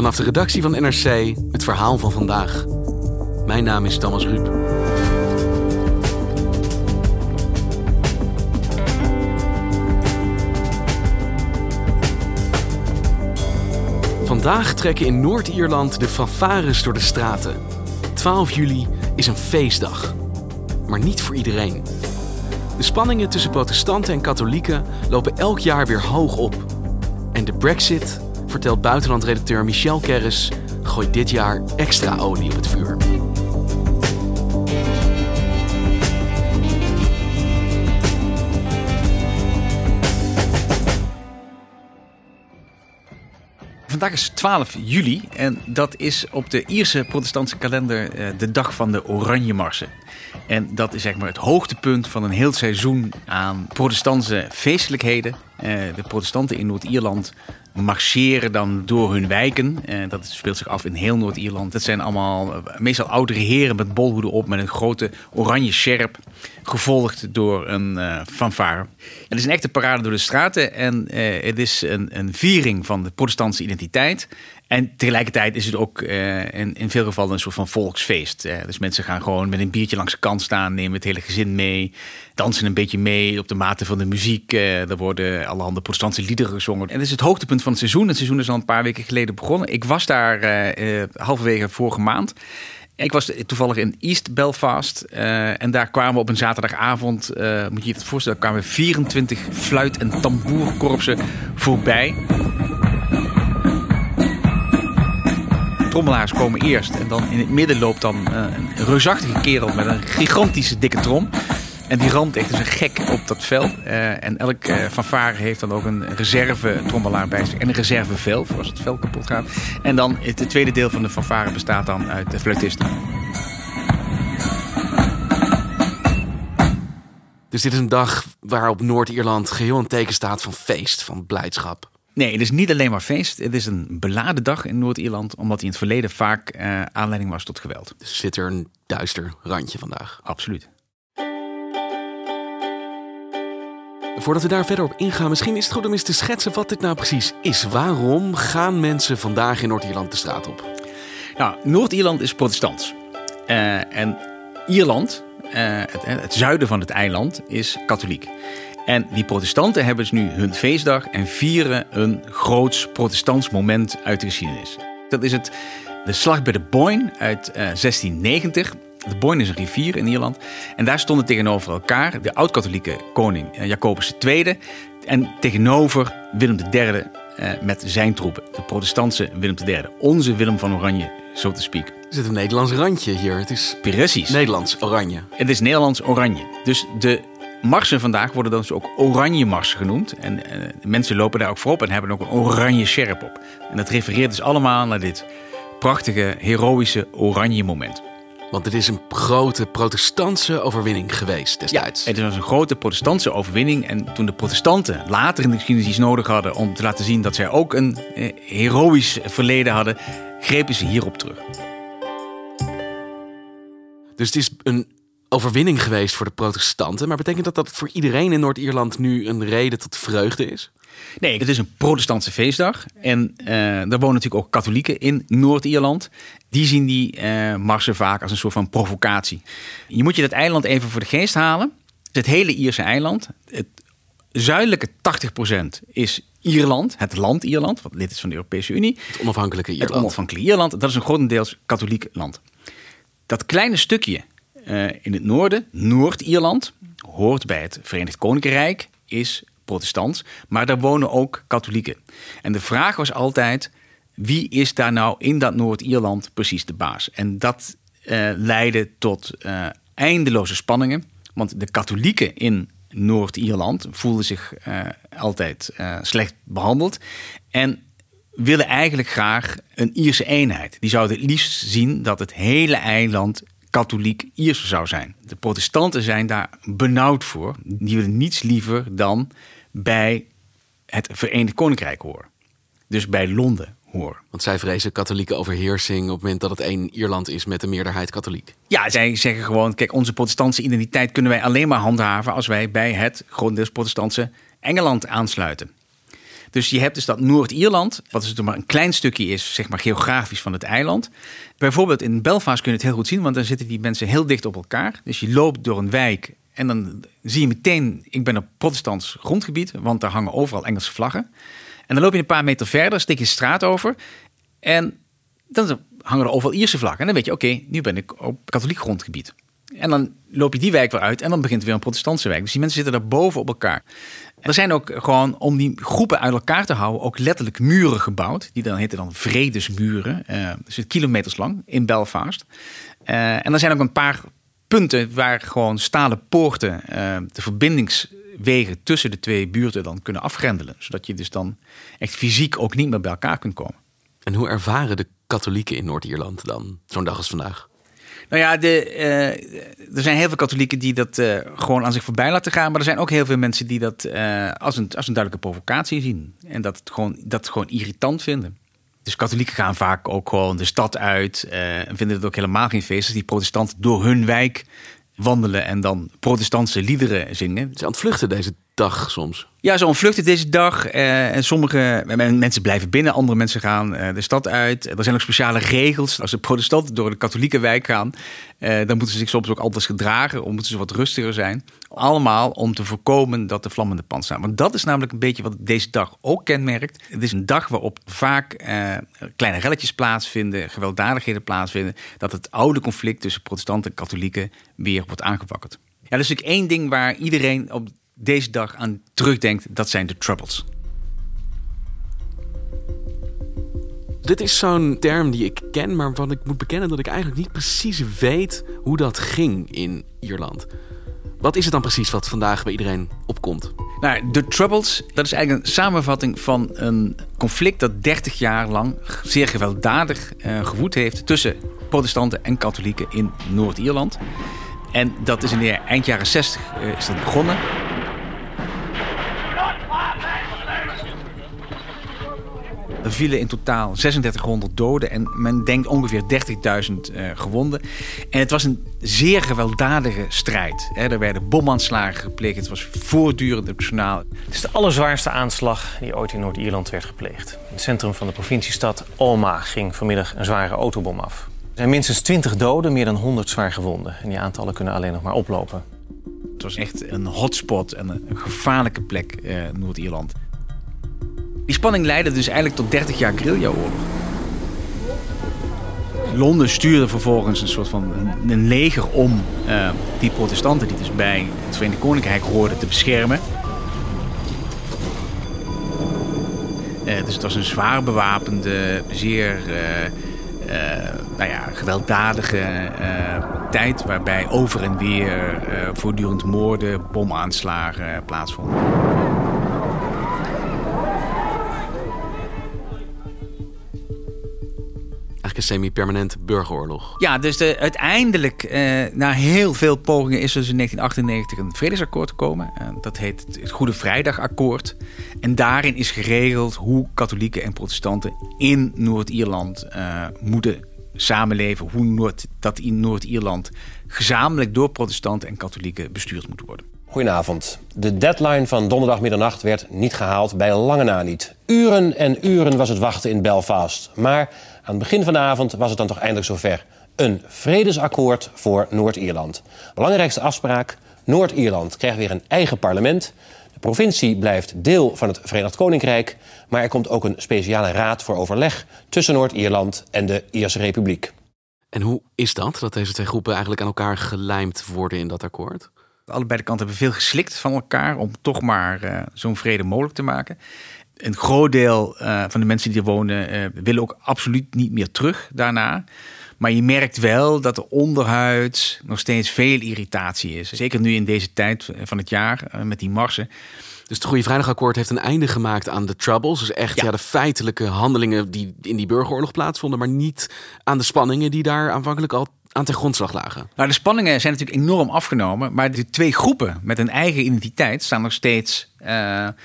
Vanaf de redactie van NRC het verhaal van vandaag. Mijn naam is Thomas Ruip. Vandaag trekken in Noord-Ierland de fanfares door de straten. 12 juli is een feestdag. Maar niet voor iedereen. De spanningen tussen protestanten en katholieken lopen elk jaar weer hoog op. En de Brexit, vertelt buitenlandredacteur Michel Kerris, gooit dit jaar extra olie op het vuur. Vandaag is 12 juli en dat is op de Ierse protestantse kalender eh, de dag van de Oranje Marsen. En dat is zeg maar het hoogtepunt van een heel seizoen aan protestantse feestelijkheden. Eh, de protestanten in Noord-Ierland marcheren dan door hun wijken. Uh, dat speelt zich af in heel Noord-Ierland. Dat zijn allemaal uh, meestal oudere heren met bolhoeden op, met een grote oranje sjerp, gevolgd door een uh, fanfare. Het is een echte parade door de straten en het is een, een viering van de protestantse identiteit. En tegelijkertijd is het ook uh, in, in, veel gevallen een soort van volksfeest. Dus mensen gaan gewoon met een biertje langs de kant staan, nemen het hele gezin mee, dansen een beetje mee op de mate van de muziek. Uh, er worden allerhande protestantse liederen gezongen. En het is het hoogtepunt van het seizoen. Het seizoen is al een paar weken geleden begonnen. Ik was daar halverwege vorige maand. Ik was toevallig in East Belfast en daar kwamen op een zaterdagavond, moet je je het voorstellen, kwamen 24 fluit- en tamboerkorpsen voorbij. Trommelaars komen eerst. En dan in het midden loopt dan uh, een reusachtige kerel met een gigantische dikke trom. En die ramt echt als een gek op dat vel. Uh, en elk uh, fanfare heeft dan ook een reserve trommelaar bij zich. En een reserve vel, voor als het vel kapot gaat. En dan het tweede deel van de fanfare bestaat dan uit de fluitisten. Dus dit is een dag waarop Noord-Ierland geheel een teken staat van feest, van blijdschap. Nee, het is niet alleen maar feest. Het is een beladen dag in Noord-Ierland, omdat hij in het verleden vaak uh, aanleiding was tot geweld. Dus zit er een duister randje vandaag? Absoluut. Voordat we daar verder op ingaan, misschien is het goed om eens te schetsen wat dit nou precies is. Waarom gaan mensen vandaag in Noord-Ierland de straat op? Nou, Noord-Ierland is protestants. Uh, en Ierland, uh, het, het zuiden van het eiland, is katholiek. En die protestanten hebben dus nu hun feestdag en vieren een groots protestants moment uit de geschiedenis. Dat is het, de slag bij de Boyne uit uh, 1690. De Boyne is een rivier in Ierland. En daar stonden tegenover elkaar de oud-katholieke koning uh, Jacobus II... en tegenover Willem III uh, met zijn troepen. De protestantse Willem III. Onze Willem van Oranje, zo te speak. Er zit een Nederlands randje hier. Het is Precies. Nederlands oranje. Het is Nederlands oranje. Dus de marsen vandaag worden dan dus ook oranje marsen genoemd. En uh, mensen lopen daar ook voorop en hebben ook een oranje sjerp op. En dat refereert dus allemaal naar dit prachtige, heroïsche oranje moment. Want het is een grote protestantse overwinning geweest destijds. Ja, het was een grote protestantse overwinning. En toen de protestanten later in de geschiedenis iets nodig hadden om te laten zien dat zij ook een eh, heroïsch verleden hadden, grepen ze hierop terug. Dus het is een overwinning geweest voor de protestanten. Maar betekent dat dat voor iedereen in Noord-Ierland nu een reden tot vreugde is? Nee, het is een protestantse feestdag. En uh, er wonen natuurlijk ook katholieken in Noord-Ierland. Die zien die uh, marsen vaak als een soort van provocatie. Je moet je dat eiland even voor de geest halen. Het hele Ierse eiland, het zuidelijke 80% is Ierland, het land Ierland, wat lid is van de Europese Unie. Het onafhankelijke Ierland. Het onafhankelijke Ierland, dat is een grotendeels katholiek land. Dat kleine stukje in het noorden, Noord-Ierland, hoort bij het Verenigd Koninkrijk, is protestants, maar daar wonen ook katholieken. En de vraag was altijd: wie is daar nou in dat Noord-Ierland precies de baas? En dat uh, leidde tot uh, eindeloze spanningen, want de katholieken in Noord-Ierland voelden zich altijd slecht behandeld. En willen eigenlijk graag een Ierse eenheid. Die zouden het liefst zien dat het hele eiland katholiek Iers zou zijn. De protestanten zijn daar benauwd voor. Die willen niets liever dan bij het Verenigd Koninkrijk horen. Dus bij Londen horen. Want zij vrezen katholieke overheersing op het moment dat het één Ierland is met een meerderheid katholiek. Ja, zij zeggen gewoon: kijk, onze protestantse identiteit kunnen wij alleen maar handhaven als wij bij het grotendeels protestantse Engeland aansluiten. Dus je hebt dus dat Noord-Ierland, wat dus maar een klein stukje is, zeg maar geografisch van het eiland. Bijvoorbeeld in Belfast kun je het heel goed zien, want dan zitten die mensen heel dicht op elkaar. Dus je loopt door een wijk en dan zie je meteen, ik ben op protestants grondgebied, want daar hangen overal Engelse vlaggen. En dan loop je een paar meter verder, steek je straat over en dan hangen er overal Ierse vlaggen. En dan weet je, oké, nu ben ik op katholiek grondgebied. En dan loop je die wijk weer uit en dan begint weer een protestantse wijk. Dus die mensen zitten daar boven op elkaar. Er zijn ook gewoon, om die groepen uit elkaar te houden, ook letterlijk muren gebouwd. Die dan heten dan vredesmuren. Uh, dus kilometers lang in Belfast. Uh, en er zijn ook een paar punten waar gewoon stalen poorten uh, de verbindingswegen tussen de twee buurten dan kunnen afgrendelen. Zodat je dus dan echt fysiek ook niet meer bij elkaar kunt komen. En hoe ervaren de katholieken in Noord-Ierland dan zo'n dag als vandaag? Nou ja, de, uh, er zijn heel veel katholieken die dat uh, gewoon aan zich voorbij laten gaan. Maar er zijn ook heel veel mensen die dat uh, als, een, als een duidelijke provocatie zien. En dat, het gewoon, dat gewoon irritant vinden. Dus katholieken gaan vaak ook gewoon de stad uit. en vinden het ook helemaal geen feest als die protestanten door hun wijk wandelen en dan protestantse liederen zingen. Ze ontvluchten deze dag soms. Ja, zo ontvluchten deze dag. Uh, en sommige mensen blijven binnen, andere mensen gaan uh, de stad uit. Er zijn ook speciale regels. Als de protestanten door de katholieke wijk gaan, uh, dan moeten ze zich soms ook anders gedragen. Of moeten ze wat rustiger zijn. Allemaal om te voorkomen dat de vlammende pand staan. Want dat is namelijk een beetje wat deze dag ook kenmerkt. Het is een dag waarop vaak kleine relletjes plaatsvinden, gewelddadigheden plaatsvinden. Dat het oude conflict tussen protestanten en katholieken weer wordt aangewakkerd. Ja, dat is natuurlijk één ding waar iedereen op deze dag aan terugdenkt, dat zijn de Troubles. Dit is zo'n term die ik ken, maar wat ik moet bekennen dat ik eigenlijk niet precies weet hoe dat ging in Ierland. Wat is het dan precies wat vandaag bij iedereen opkomt? Nou, de Troubles, dat is eigenlijk een samenvatting van een conflict dat 30 jaar lang zeer gewelddadig uh, gewoed heeft tussen protestanten en katholieken in Noord-Ierland. En dat is in de eind jaren 60 uh, eh, is dat begonnen. Er vielen in totaal 3600 doden en men denkt ongeveer 30.000 uh, gewonden. En het was een zeer gewelddadige strijd. Er werden bomaanslagen gepleegd, het was voortdurend optionaal. Het is de allerzwaarste aanslag die ooit in Noord-Ierland werd gepleegd. In het centrum van de provinciestad Alma ging vanmiddag een zware autobom af. Er zijn minstens 20 doden, meer dan 100 zwaar gewonden. En die aantallen kunnen alleen nog maar oplopen. Het was echt een hotspot en een gevaarlijke plek, uh, Noord-Ierland. Die spanning leidde dus eigenlijk tot 30 jaar guerrilla-oorlog. Londen stuurde vervolgens een soort van een, leger om uh, die protestanten die dus bij het Verenigd Koninkrijk hoorden te beschermen. Uh, dus het was een zwaar bewapende, zeer uh, nou ja, gewelddadige tijd waarbij over en weer voortdurend moorden, bomaanslagen plaatsvonden. Semi-permanente burgeroorlog. Ja, dus de, uiteindelijk, eh, na heel veel pogingen, is er dus in 1998 een vredesakkoord gekomen. Uh, dat heet het Goede Vrijdagakkoord. En daarin is geregeld hoe katholieken en protestanten in Noord-Ierland uh, moeten samenleven. Hoe Noord, dat in Noord-Ierland gezamenlijk door protestanten en katholieken bestuurd moet worden. Goedenavond. De deadline van donderdag middernacht werd niet gehaald, bij lange na niet. Uren en uren was het wachten in Belfast. Maar aan het begin van de avond was het dan toch eindelijk zover. Een vredesakkoord voor Noord-Ierland. Belangrijkste afspraak: Noord-Ierland krijgt weer een eigen parlement. De provincie blijft deel van het Verenigd Koninkrijk. Maar er komt ook een speciale raad voor overleg tussen Noord-Ierland en de Ierse Republiek. En hoe is dat, dat deze twee groepen eigenlijk aan elkaar gelijmd worden in dat akkoord? Allebei de kanten hebben veel geslikt van elkaar om toch maar uh, zo'n vrede mogelijk te maken een groot deel uh, van de mensen die er wonen uh, willen ook absoluut niet meer terug daarna. Maar je merkt wel dat er onderhuids nog steeds veel irritatie is. Zeker nu in deze tijd van het jaar met die marsen. Dus het Goede Vrijdagakkoord heeft een einde gemaakt aan de troubles. Dus echt ja. de feitelijke handelingen die in die burgeroorlog plaatsvonden, maar niet aan de spanningen die daar aanvankelijk al aan ten grondslag lagen. Nou, de spanningen zijn natuurlijk enorm afgenomen, maar de twee groepen met een eigen identiteit staan nog steeds uh,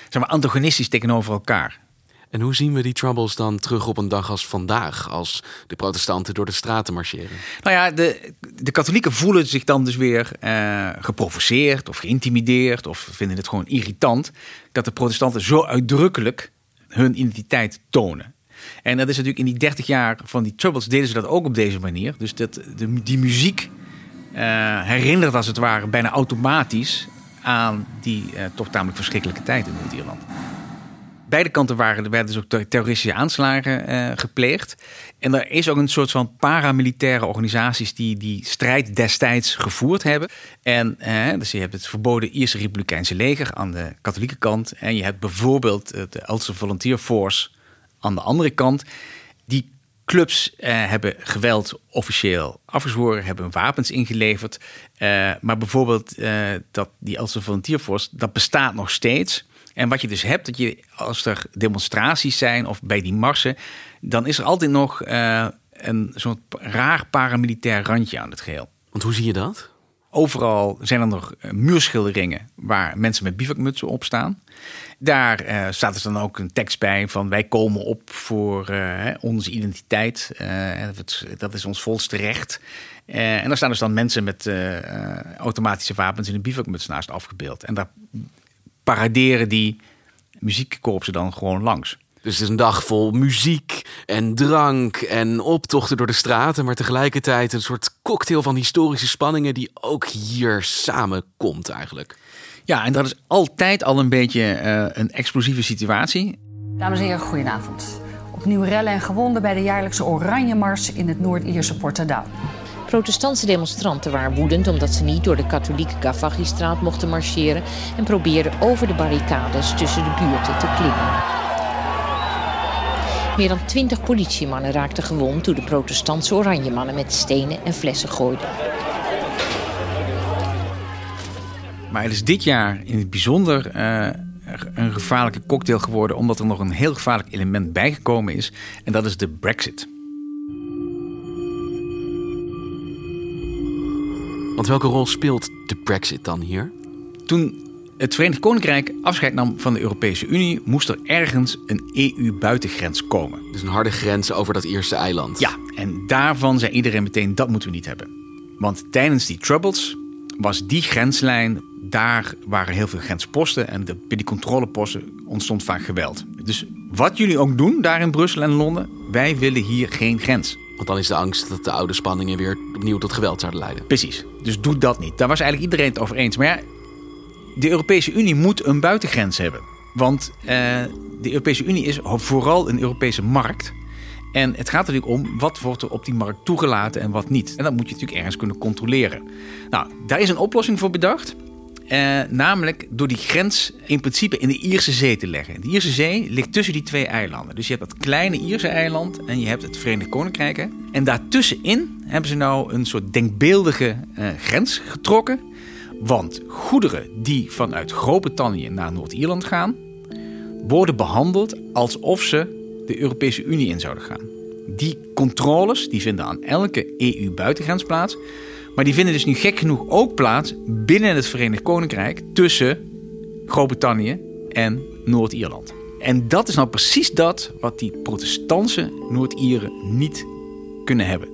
zeg maar antagonistisch tegenover elkaar. En hoe zien we die troubles dan terug op een dag als vandaag, als de protestanten door de straten marcheren? Nou ja, de, de katholieken voelen zich dan dus weer uh, geprovoceerd of geïntimideerd of vinden het gewoon irritant dat de protestanten zo uitdrukkelijk hun identiteit tonen. En dat is natuurlijk in die 30 jaar van die troubles deden ze dat ook op deze manier. Dus dat, de, die muziek uh, herinnert als het ware bijna automatisch aan die uh, toch tamelijk verschrikkelijke tijd in Noord-Ierland beide kanten waren, er werden dus ook terroristische aanslagen uh, gepleegd. En er is ook een soort van paramilitaire organisaties die die strijd destijds gevoerd hebben. En dus je hebt het verboden Ierse Republikeinse leger aan de katholieke kant. En je hebt bijvoorbeeld de Ulster Volunteer Force aan de andere kant. Die clubs uh, hebben geweld officieel afgezworen, hebben wapens ingeleverd. maar bijvoorbeeld dat die Ulster Volunteer Force, dat bestaat nog steeds. En wat je dus hebt, dat je als er demonstraties zijn of bij die marsen, dan is er altijd nog uh, een soort raar paramilitair randje aan het geheel. Want hoe zie je dat? Overal zijn er nog uh, muurschilderingen waar mensen met bivakmutsen op staan. Daar uh, staat er dan ook een tekst bij van wij komen op voor onze identiteit. dat is ons volste recht. en daar staan dus dan mensen met automatische wapens in een bivakmuts naast afgebeeld. En daar paraderen die muziekkorpsen dan gewoon langs. Dus het is een dag vol muziek en drank en optochten door de straten, maar tegelijkertijd een soort cocktail van historische spanningen die ook hier samenkomt eigenlijk. Ja, en dat is altijd al een beetje uh, een explosieve situatie. Dames en heren, goedenavond. Opnieuw rellen en gewonden bij de jaarlijkse Oranje Mars in het Noord-Ierse Portadown. Protestantse demonstranten waren woedend omdat ze niet door de katholieke Gavaghi-straat mochten marcheren en probeerden over de barricades tussen de buurten te klimmen. Meer dan twintig politiemannen raakten gewond toen de protestantse oranjemannen met stenen en flessen gooiden. Maar het is dit jaar in het bijzonder uh, een gevaarlijke cocktail geworden, omdat er nog een heel gevaarlijk element bijgekomen is. En dat is de Brexit. Want welke rol speelt de Brexit dan hier? Toen het Verenigd Koninkrijk afscheid nam van de Europese Unie, moest er ergens een EU-buitengrens komen. Dus een harde grens over dat eerste eiland. Ja, en daarvan zei iedereen meteen dat moeten we niet hebben. Want tijdens die troubles was die grenslijn, daar waren heel veel grensposten en de, bij die controleposten ontstond vaak geweld. Dus wat jullie ook doen daar in Brussel en Londen, wij willen hier geen grens. Want dan is de angst dat de oude spanningen weer opnieuw tot geweld zouden leiden. Precies. Dus doe dat niet. Daar was eigenlijk iedereen het over eens. Maar ja, de Europese Unie moet een buitengrens hebben. Want uh, de Europese Unie is vooral een Europese markt. En het gaat natuurlijk om wat wordt er op die markt toegelaten en wat niet. En dat moet je natuurlijk ergens kunnen controleren. Nou, daar is een oplossing voor bedacht. Uh, namelijk door die grens in principe in de Ierse Zee te leggen. De Ierse Zee ligt tussen die twee eilanden. Dus je hebt dat kleine Ierse eiland en je hebt het Verenigd Koninkrijk. En daartussenin hebben ze nou een soort denkbeeldige uh, grens getrokken. Want goederen die vanuit Groot-Brittannië naar Noord-Ierland gaan, worden behandeld alsof ze de Europese Unie in zouden gaan. Die controles die vinden aan elke EU-buitengrens plaats. Maar die vinden dus nu gek genoeg ook plaats binnen het Verenigd Koninkrijk tussen Groot-Brittannië en Noord-Ierland. En dat is nou precies dat wat die protestantse Noord-Ieren niet kunnen hebben.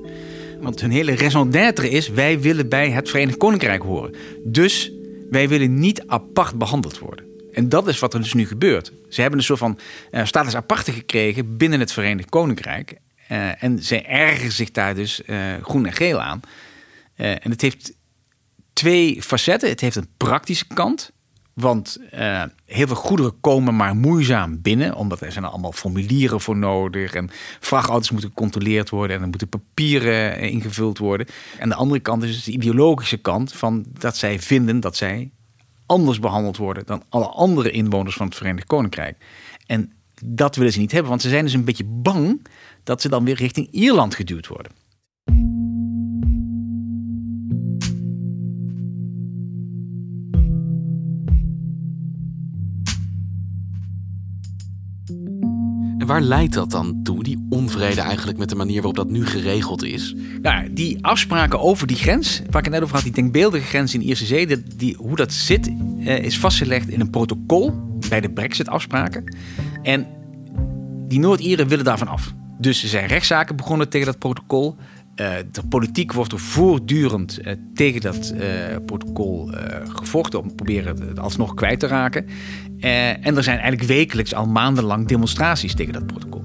Want hun hele raison d'être is: wij willen bij het Verenigd Koninkrijk horen. Dus wij willen niet apart behandeld worden. En dat is wat er dus nu gebeurt. Ze hebben een soort van uh, status aparte gekregen binnen het Verenigd Koninkrijk. Uh, en zij ergeren zich daar dus uh, groen en geel aan. En het heeft twee facetten. Het heeft een praktische kant. Want uh, heel veel goederen komen maar moeizaam binnen, omdat er zijn allemaal formulieren voor nodig en vrachtauto's moeten gecontroleerd worden en er moeten papieren ingevuld worden. En de andere kant is dus de ideologische kant van dat zij vinden dat zij anders behandeld worden dan alle andere inwoners van het Verenigd Koninkrijk. En dat willen ze niet hebben, want ze zijn dus een beetje bang dat ze dan weer richting Ierland geduwd worden. Waar leidt dat dan toe, die onvrede eigenlijk met de manier waarop dat nu geregeld is? Nou, die afspraken over die grens, waar ik het net over had, die denkbeeldige grens in Ierse Zee, die, die, hoe dat zit, eh, is vastgelegd in een protocol bij de Brexit-afspraken. En die Noord-Ieren willen daarvan af. Dus er zijn rechtszaken begonnen tegen dat protocol. Uh, de politiek wordt er voortdurend uh, tegen dat uh, protocol gevochten om te proberen het alsnog kwijt te raken. en er zijn eigenlijk wekelijks al maandenlang demonstraties tegen dat protocol.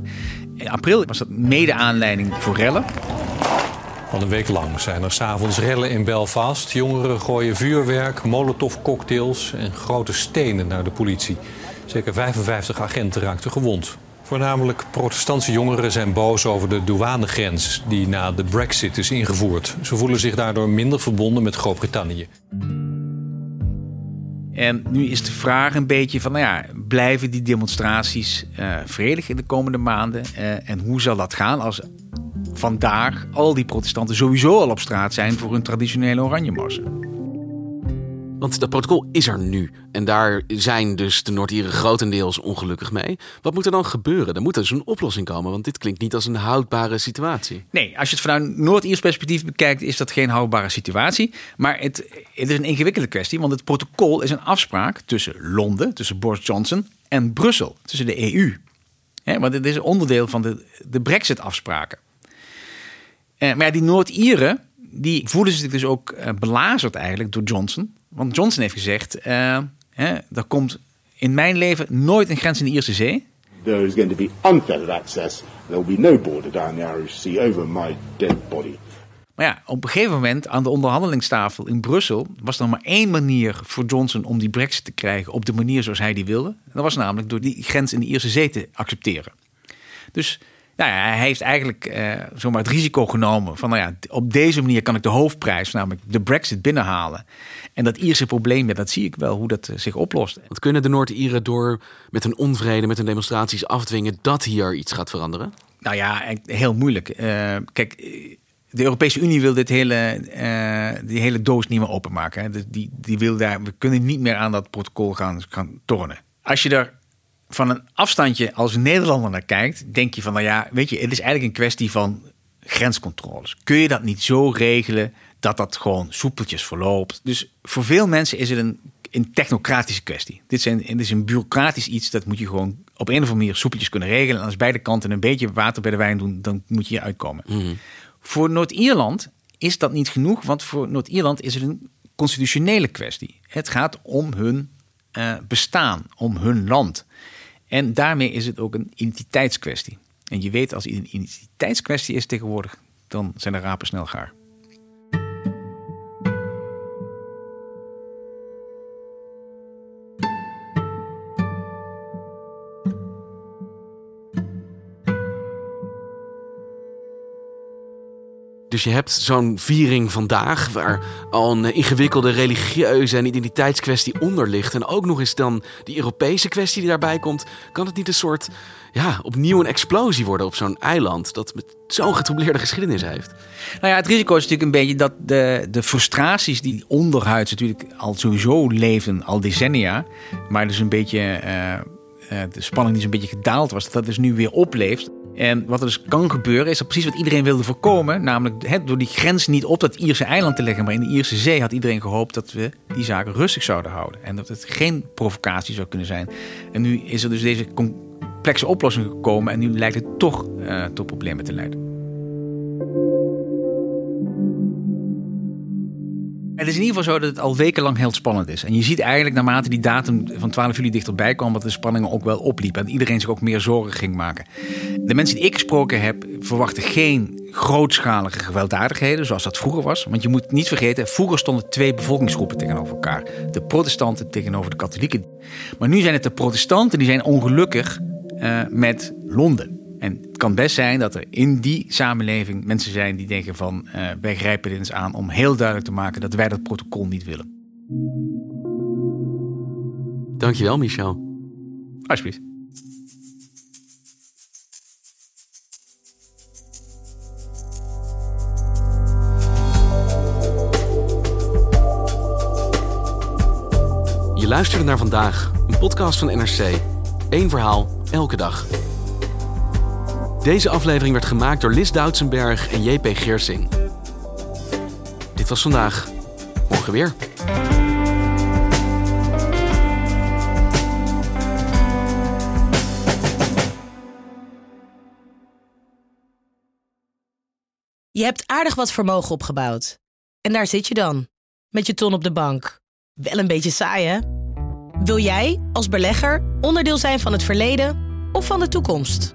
In april was dat mede aanleiding voor rellen. Al een week lang zijn er s'avonds rellen in Belfast. Jongeren gooien vuurwerk, molotovcocktails en grote stenen naar de politie. Zeker 55 agenten raakten gewond. Voornamelijk protestantse jongeren zijn boos over de douanegrens die na de Brexit is ingevoerd. Ze voelen zich daardoor minder verbonden met Groot-Brittannië. En nu is de vraag een beetje van, nou ja, blijven die demonstraties uh, vredig in de komende maanden? Uh, en hoe zal dat gaan als vandaag al die protestanten sowieso al op straat zijn voor hun traditionele oranje marsen? Want dat protocol is er nu. En daar zijn dus de Noord-Ieren grotendeels ongelukkig mee. Wat moet er dan gebeuren? Er moet dus een oplossing komen. Want dit klinkt niet als een houdbare situatie. Nee, als je het vanuit Noord-Iers perspectief bekijkt, is dat geen houdbare situatie. Maar het, het is een ingewikkelde kwestie. Want het protocol is een afspraak tussen Londen, tussen Boris Johnson en Brussel, tussen de EU. want het is onderdeel van de, de Brexit-afspraken. Eh, maar ja, die Noord-Ieren die voelen zich dus ook uh, belazerd eigenlijk door Johnson. Want Johnson heeft gezegd, uh, hè, er komt in mijn leven nooit een grens in de Ierse Zee. There is going to be unfettered access. There will be no border down the Irish Sea over my dead body. Maar ja, op een gegeven moment aan de onderhandelingstafel in Brussel was er maar één manier voor Johnson om die brexit te krijgen op de manier zoals hij die wilde. Dat was namelijk door die grens in de Ierse Zee te accepteren. Dus nou ja, hij heeft eigenlijk uh, zomaar het risico genomen van, nou ja, op deze manier kan ik de hoofdprijs, namelijk de Brexit, binnenhalen. En dat Ierse probleem, dat zie ik wel hoe dat eh, zich oplost. Want kunnen de Noord-Ieren door met hun onvrede, met hun demonstraties afdwingen dat hier iets gaat veranderen? Nou ja, heel moeilijk. Uh, kijk, de Europese Unie wil dit hele, uh, die hele doos niet meer openmaken. Hè. Die, die wil daar, we kunnen niet meer aan dat protocol gaan, gaan tornen. Als je er van een afstandje als Nederlander naar kijkt, denk je van, nou ja, weet je, het is eigenlijk een kwestie van grenscontroles. Kun je dat niet zo regelen dat dat gewoon soepeltjes verloopt? Dus voor veel mensen is het een, een technocratische kwestie. Dit, zijn, dit is een bureaucratisch iets, dat moet je gewoon op een of andere manier soepeltjes kunnen regelen. En als beide kanten een beetje water bij de wijn doen, dan moet je hier uitkomen. Mhm. Voor Noord-Ierland is dat niet genoeg, want voor Noord-Ierland is het een constitutionele kwestie. Het gaat om hun uh, bestaan, om hun land. En daarmee is het ook een identiteitskwestie. En je weet, als het een identiteitskwestie is tegenwoordig, dan zijn de rapen snel gaar. Dus je hebt zo'n viering vandaag waar al een ingewikkelde religieuze en identiteitskwestie onder ligt. En ook nog eens dan die Europese kwestie die daarbij komt. Kan het niet een soort, ja, opnieuw een explosie worden op zo'n eiland dat met zo'n getroubleerde geschiedenis heeft? Nou ja, het risico is natuurlijk een beetje dat de, de frustraties die onderhuids natuurlijk al sowieso leven, al decennia. Maar dus een beetje, uh, uh, de spanning die zo'n beetje gedaald was, dat dat dus nu weer opleeft. En wat er dus kan gebeuren, is dat precies wat iedereen wilde voorkomen. Namelijk door die grens niet op dat Ierse eiland te leggen, maar in de Ierse Zee had iedereen gehoopt dat we die zaken rustig zouden houden. En dat het geen provocatie zou kunnen zijn. En nu is er dus deze complexe oplossing gekomen en nu lijkt het toch uh, tot problemen te leiden. Het is in ieder geval zo dat het al wekenlang heel spannend is. En je ziet eigenlijk naarmate die datum van 12 juli dichterbij kwam... dat de spanningen ook wel opliepen. En iedereen zich ook meer zorgen ging maken. De mensen die ik gesproken heb verwachten geen grootschalige gewelddadigheden... zoals dat vroeger was. Want je moet niet vergeten, vroeger stonden twee bevolkingsgroepen tegenover elkaar. De protestanten tegenover de katholieken. Maar nu zijn het de protestanten die zijn ongelukkig uh, met Londen. En het kan best zijn dat er in die samenleving mensen zijn die denken van uh, wij grijpen dit eens aan om heel duidelijk te maken dat wij dat protocol niet willen. Dankjewel, Michel. Alsjeblieft. Je luisterde naar vandaag, een podcast van NRC. Eén verhaal, elke dag. Deze aflevering werd gemaakt door Lis Doutsenberg en JP Geersing. Dit was vandaag. Morgen weer. Je hebt aardig wat vermogen opgebouwd. En daar zit je dan, met je ton op de bank. Wel een beetje saai, hè? Wil jij, als belegger, onderdeel zijn van het verleden of van de toekomst?